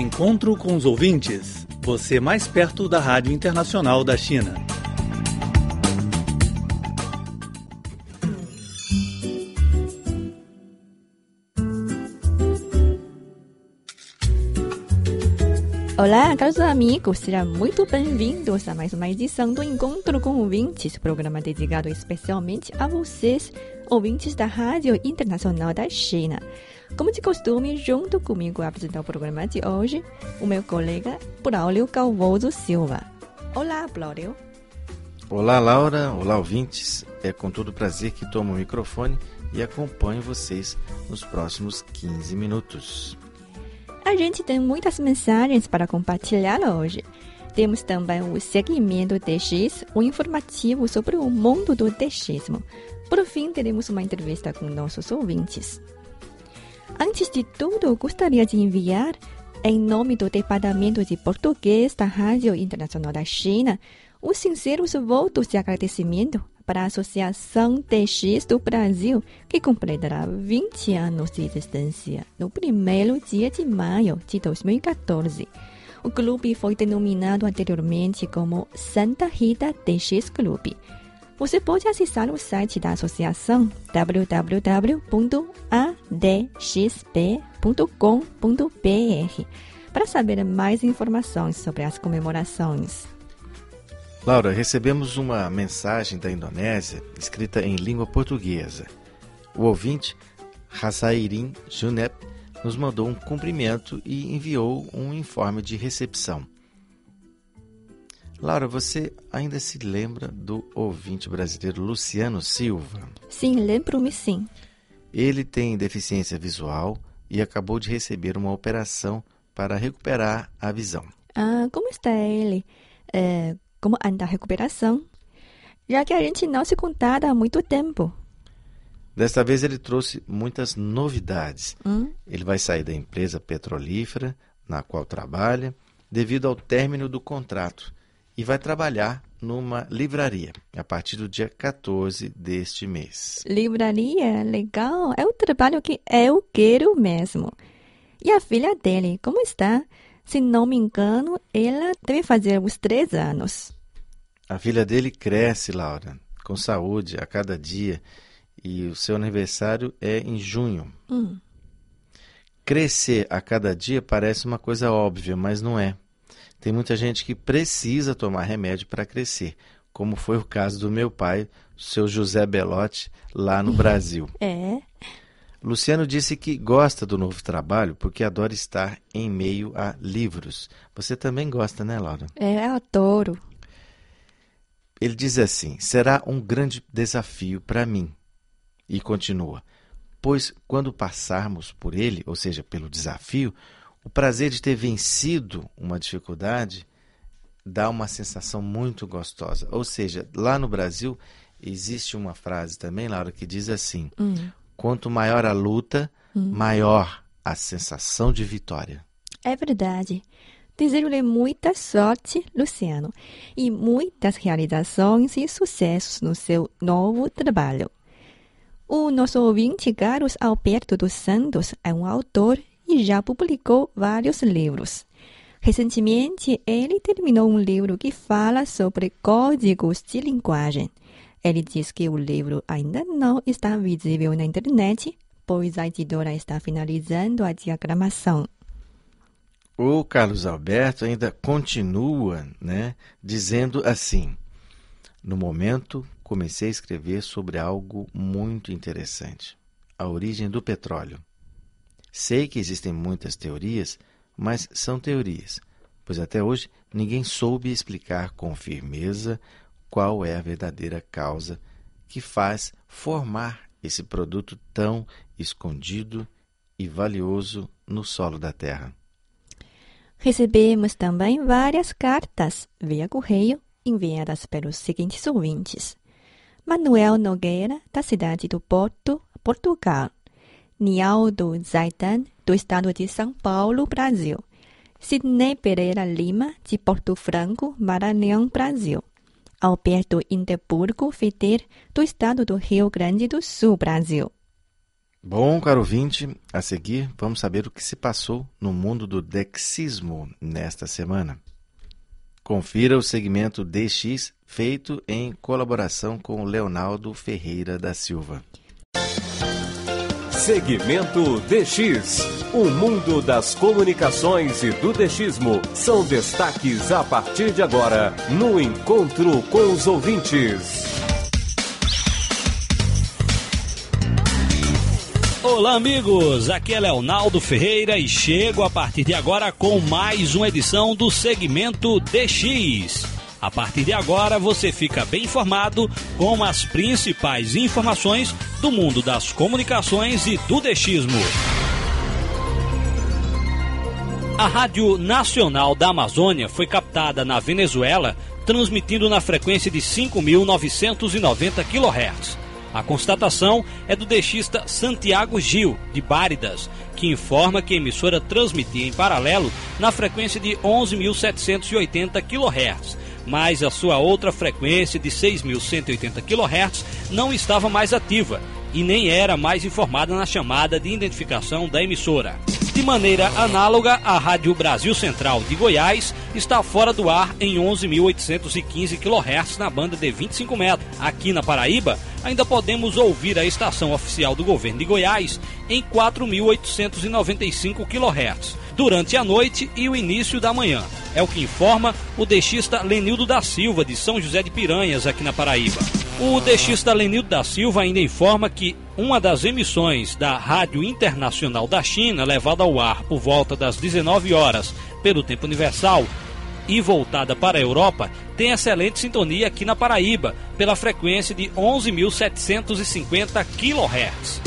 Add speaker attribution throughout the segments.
Speaker 1: Encontro com os ouvintes. Você mais perto da Rádio Internacional da China.
Speaker 2: Olá, caros amigos, sejam muito bem-vindos a mais uma edição do Encontro com Ouvintes, programa dedicado especialmente a vocês, ouvintes da Rádio Internacional da China. Como de costume, junto comigo a apresentar o programa de hoje, o meu colega Braulio Calvoso Silva. Olá, Braulio.
Speaker 3: Olá, Laura. Olá, ouvintes. É com todo prazer que tomo o microfone e acompanho vocês nos próximos 15 minutos.
Speaker 2: A gente tem muitas mensagens para compartilhar hoje. Temos também o segmento DX, o informativo sobre o mundo do DXismo. Por fim, teremos uma entrevista com nossos ouvintes. Antes de tudo, gostaria de enviar, em nome do Departamento de Português da Rádio Internacional da China, os sinceros votos de agradecimento para a Associação TX do Brasil, que completará 20 anos de existência no primeiro dia de maio de 2014. O clube foi denominado anteriormente como Santa Rita TX Clube. Você pode acessar o site da associação www.adxp.com.br para saber mais informações sobre as comemorações.
Speaker 3: Laura, recebemos uma mensagem da Indonésia escrita em língua portuguesa. O ouvinte, Hazairin Junep, nos mandou um cumprimento e enviou um informe de recepção. Laura, você ainda se lembra do ouvinte brasileiro Luciano Silva?
Speaker 2: Sim, lembro-me sim.
Speaker 3: Ele tem deficiência visual e acabou de receber uma operação para recuperar a visão.
Speaker 2: Ah, como está ele? É, como anda a recuperação? Já que a gente não se contava há muito tempo.
Speaker 3: Desta vez ele trouxe muitas novidades.
Speaker 2: Hum?
Speaker 3: Ele vai sair da empresa petrolífera na qual trabalha devido ao término do contrato e vai trabalhar numa livraria a partir do dia 14 deste mês.
Speaker 2: Livraria, legal. É o trabalho que eu quero mesmo. E a filha dele, como está? Se não me engano, ela deve fazer uns três anos.
Speaker 3: A filha dele cresce, Laura, com saúde a cada dia e o seu aniversário é em junho.
Speaker 2: Hum.
Speaker 3: Crescer a cada dia parece uma coisa óbvia, mas não é. Tem muita gente que precisa tomar remédio para crescer, como foi o caso do meu pai, o seu José Belotti, lá no Brasil.
Speaker 2: É.
Speaker 3: Luciano disse que gosta do novo trabalho porque adora estar em meio a livros. Você também gosta, né, Laura?
Speaker 2: É, eu adoro.
Speaker 3: Ele diz assim: será um grande desafio para mim. E continua: pois quando passarmos por ele, ou seja, pelo desafio, o prazer de ter vencido uma dificuldade dá uma sensação muito gostosa. Ou seja, lá no Brasil existe uma frase também, Laura, que diz assim:
Speaker 2: Hum.
Speaker 3: quanto maior a luta, maior a sensação de vitória.
Speaker 2: É verdade. Desejo-lhe muita sorte, Luciano, e muitas realizações e sucessos no seu novo trabalho. O nosso ouvinte Carlos Alberto dos Santos é um autor e já publicou vários livros. Recentemente, ele terminou um livro que fala sobre códigos de linguagem. Ele diz que o livro ainda não está visível na internet, pois a editora está finalizando a diagramação.
Speaker 3: O Carlos Alberto ainda continua, né, dizendo assim: No momento, comecei a escrever sobre algo muito interessante, a origem do petróleo. Sei que existem muitas teorias, mas são teorias, pois até hoje ninguém soube explicar com firmeza qual é a verdadeira causa que faz formar esse produto tão escondido e valioso no solo da Terra.
Speaker 2: Recebemos também várias cartas via correio enviadas pelos seguintes ouvintes: Manuel Nogueira, da cidade do Porto, Portugal. Nialdo Zaidan, do estado de São Paulo, Brasil. Sidney Pereira Lima, de Porto Franco, Maranhão, Brasil. Alberto Indeburgo Feder, do estado do Rio Grande do Sul, Brasil.
Speaker 3: Bom, caro ouvinte, a seguir vamos saber o que se passou no mundo do dexismo nesta semana. Confira o segmento DX feito em colaboração com Leonardo Ferreira da Silva.
Speaker 4: Segmento DX. O mundo das comunicações e do DXismo são destaques a partir de agora no Encontro com os Ouvintes.
Speaker 5: Olá, amigos! Aqui é Leonardo Ferreira e chego a partir de agora com mais uma edição do segmento DX. A partir de agora você fica bem informado com as principais informações do mundo das comunicações e do dechismo. A Rádio Nacional da Amazônia foi captada na Venezuela, transmitindo na frequência de 5.990 kHz. A constatação é do deixista Santiago Gil, de Báridas, que informa que a emissora transmitia em paralelo na frequência de 11.780 kHz mas a sua outra frequência de 6.180 kHz não estava mais ativa e nem era mais informada na chamada de identificação da emissora. De maneira análoga, a Rádio Brasil Central de Goiás está fora do ar em 11.815 kHz na banda de 25 metros. Aqui na Paraíba, ainda podemos ouvir a estação oficial do governo de Goiás em 4.895 kHz durante a noite e o início da manhã. É o que informa o deixista Lenildo da Silva, de São José de Piranhas, aqui na Paraíba. O deixista Lenildo da Silva ainda informa que uma das emissões da Rádio Internacional da China, levada ao ar por volta das 19 horas pelo tempo universal e voltada para a Europa, tem excelente sintonia aqui na Paraíba, pela frequência de 11.750 kHz.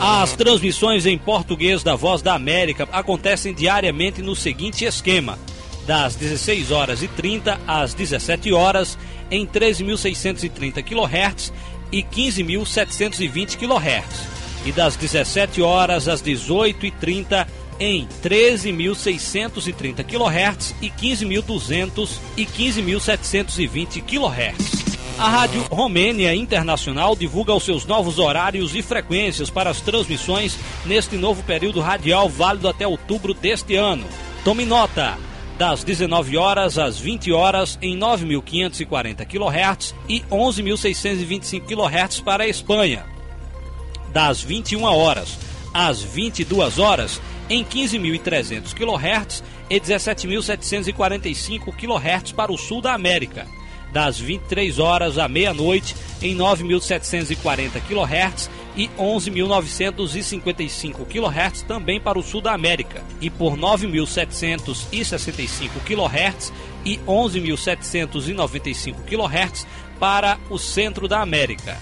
Speaker 5: As transmissões em português da Voz da América acontecem diariamente no seguinte esquema: das 16 horas e 30 às 17 horas em 13.630 kHz e 15.720 kHz, e das 17 horas às 18h30 em 13.630 kHz e 15.200 e 15.720 kHz. A Rádio Romênia Internacional divulga os seus novos horários e frequências para as transmissões neste novo período radial válido até outubro deste ano. Tome nota! Das 19 horas às 20 horas em 9.540 kHz e 11.625 kHz para a Espanha. Das 21 horas às 22 horas em 15.300 kHz e 17.745 kHz para o sul da América das 23 horas à meia-noite em 9.740 kHz e 11.955 kHz também para o sul da América e por 9.765 kHz e 11.795 kHz para o centro da América.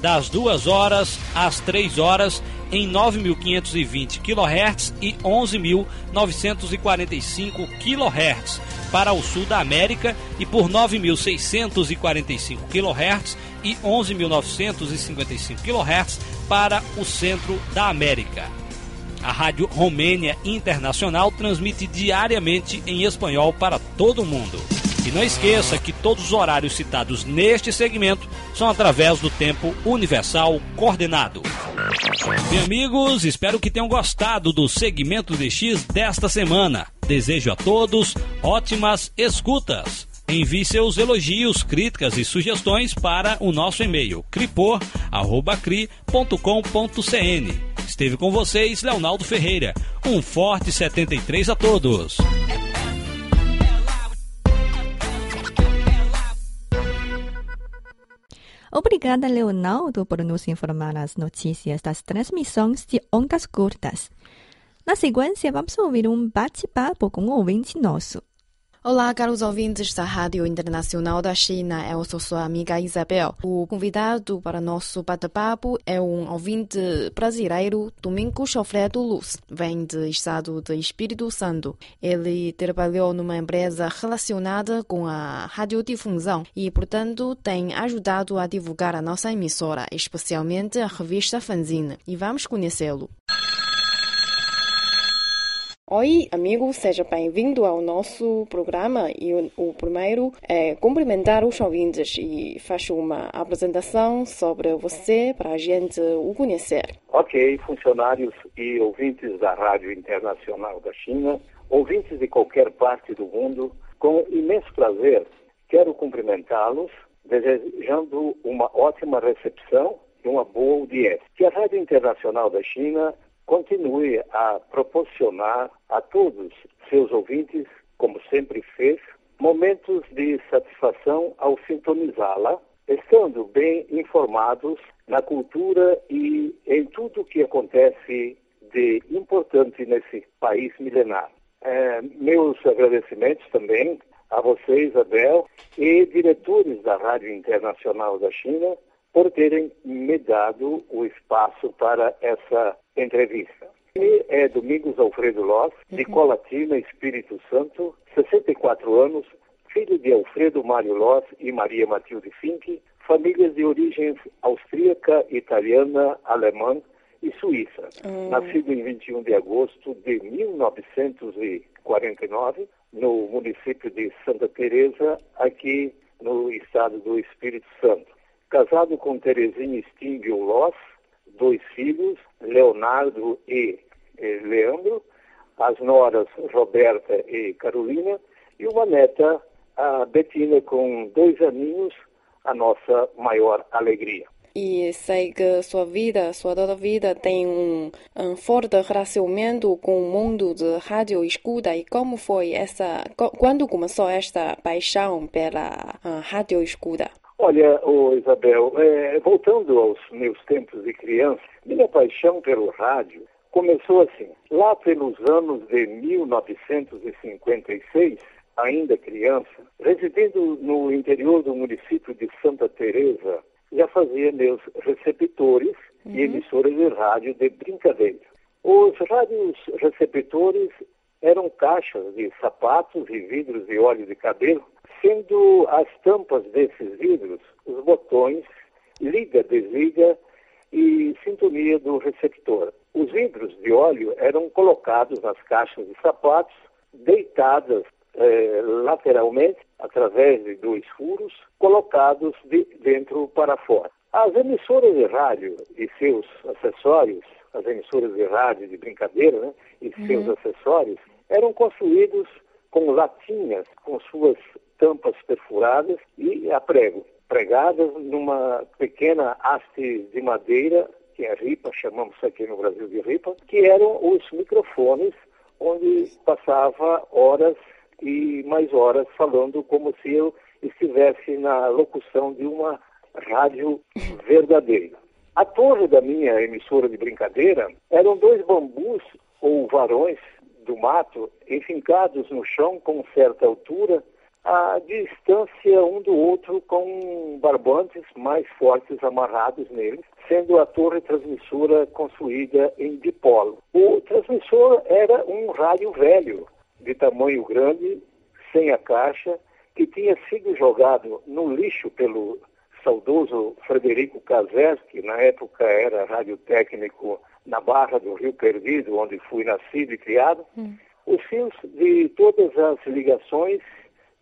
Speaker 5: Das 2 horas às 3 horas em 9.520 kHz e 11.945 kHz para o sul da América e por 9.645 kHz e 11.955 kHz para o centro da América. A Rádio Romênia Internacional transmite diariamente em espanhol para todo o mundo. E não esqueça que todos os horários citados neste segmento são através do tempo universal coordenado. Bem, amigos, espero que tenham gostado do segmento de X desta semana. Desejo a todos ótimas escutas. Envie seus elogios, críticas e sugestões para o nosso e-mail cripor@cri.com.cn. Esteve com vocês Leonardo Ferreira. Um forte 73 a todos.
Speaker 2: Obrigada, Leonardo, por nos informar as notícias das transmissões de ondas curtas. Na sequência, vamos ouvir um bate-papo com um ouvinte nosso.
Speaker 6: Olá, caros ouvintes da Rádio Internacional da China. Eu sou sua amiga Isabel. O convidado para nosso bate-papo é um ouvinte brasileiro, Domingos Alfredo Luz. Vem do estado de Espírito Santo. Ele trabalhou numa empresa relacionada com a radiodifusão e, portanto, tem ajudado a divulgar a nossa emissora, especialmente a revista Fanzine. E vamos conhecê-lo. Oi, amigo, seja bem-vindo ao nosso programa. E o, primeiro é cumprimentar os ouvintes e faço uma apresentação sobre você para a gente o conhecer.
Speaker 7: Ok, funcionários e ouvintes da Rádio Internacional da China, ouvintes de qualquer parte do mundo, com imenso prazer, quero cumprimentá-los, desejando uma ótima recepção e uma boa audiência. Que a Rádio Internacional da China continue a proporcionar a todos seus ouvintes, como sempre fez, momentos de satisfação ao sintonizá-la, estando bem informados na cultura e em tudo o que acontece de importante nesse país milenar. É, meus agradecimentos também a você, Isabel, e diretores da Rádio Internacional da China, por terem me dado o espaço para essa entrevista. Ele é Domingos Alfredo Loss, de uhum. Colatina, Espírito Santo, 64 anos, filho de Alfredo Mário Loss e Maria Matilde Fink, famílias de origens austríaca, italiana, alemã e suíça. Uhum. Nascido em 21 de agosto de 1949, no município de Santa Teresa, aqui no estado do Espírito Santo. Casado com Terezinha Stingel Loss, dois filhos, Leonardo e, e Leandro, as noras Roberta e Carolina, e uma neta, a Betina, com dois aninhos, a nossa maior alegria.
Speaker 6: E sei que sua vida, sua toda vida tem um, um forte relacionamento com o mundo de rádio escuta. E como foi essa, quando começou esta paixão pela uh, rádio escuta?
Speaker 7: Olha, oh, Isabel, é, voltando aos meus tempos de criança, minha paixão pelo rádio começou assim. Lá pelos anos de 1956, ainda criança, residindo no interior do município de Santa Teresa, já fazia meus receptores uhum. e emissoras de rádio de brincadeira. Os rádios receptores eram caixas de sapatos e vidros de óleo de cabelo sendo as tampas desses vidros os botões liga, desliga e sintonia do receptor. Os vidros de óleo eram colocados nas caixas de sapatos, deitadas eh, lateralmente, através de dois furos, colocados de dentro para fora. As emissoras de rádio e seus acessórios, as emissoras de rádio de brincadeira né, e uhum. seus acessórios, eram construídos com latinhas, com suas tampas perfuradas e a prego, pregadas numa pequena haste de madeira, que é ripa, chamamos aqui no Brasil de ripa, que eram os microfones onde passava horas e mais horas falando como se eu estivesse na locução de uma rádio verdadeira. A torre da minha emissora de brincadeira eram dois bambus ou varões do mato enfincados no chão com certa altura a distância um do outro com barbantes mais fortes amarrados neles, sendo a torre transmissora construída em dipolo. O transmissor era um rádio velho, de tamanho grande, sem a caixa, que tinha sido jogado no lixo pelo saudoso Frederico Casés, que na época era radiotécnico na Barra do Rio Perdido, onde fui nascido e criado. Hum. Os fios de todas as ligações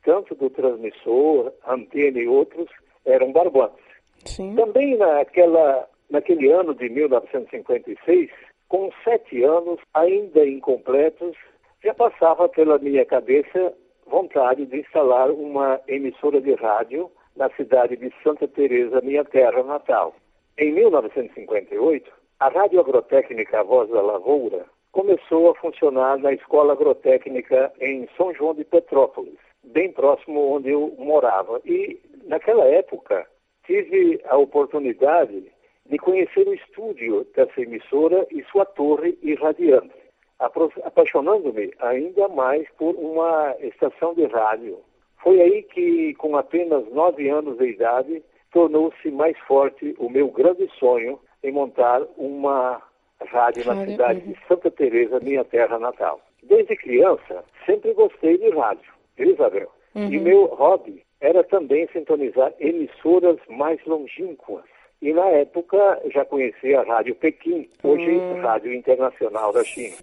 Speaker 7: tanto do transmissor, antena e outros, eram barbantes. Sim. Também naquela, naquele ano de 1956, com sete anos ainda incompletos, já passava pela minha cabeça vontade de instalar uma emissora de rádio na cidade de Santa Teresa, minha terra natal. Em 1958, a Rádio Agrotécnica Voz da Lavoura começou a funcionar na Escola Agrotécnica em São João de Petrópolis bem próximo onde eu morava. E naquela época tive a oportunidade de conhecer o estúdio dessa emissora e sua torre irradiante, apaixonando-me ainda mais por uma estação de rádio. Foi aí que, com apenas nove anos de idade, tornou-se mais forte o meu grande sonho em montar uma rádio na cidade de Santa Teresa, minha terra natal. Desde criança, sempre gostei de rádio Isabel? Uhum. E meu hobby era também sintonizar emissoras mais longínquas. E na época já conhecia a Rádio Pequim, hoje uhum. Rádio Internacional da China.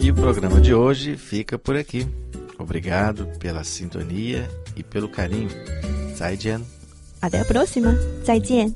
Speaker 3: E o programa de hoje fica por aqui. Obrigado pela sintonia e pelo carinho. Zaijian.
Speaker 2: Até a próxima. Zaijian.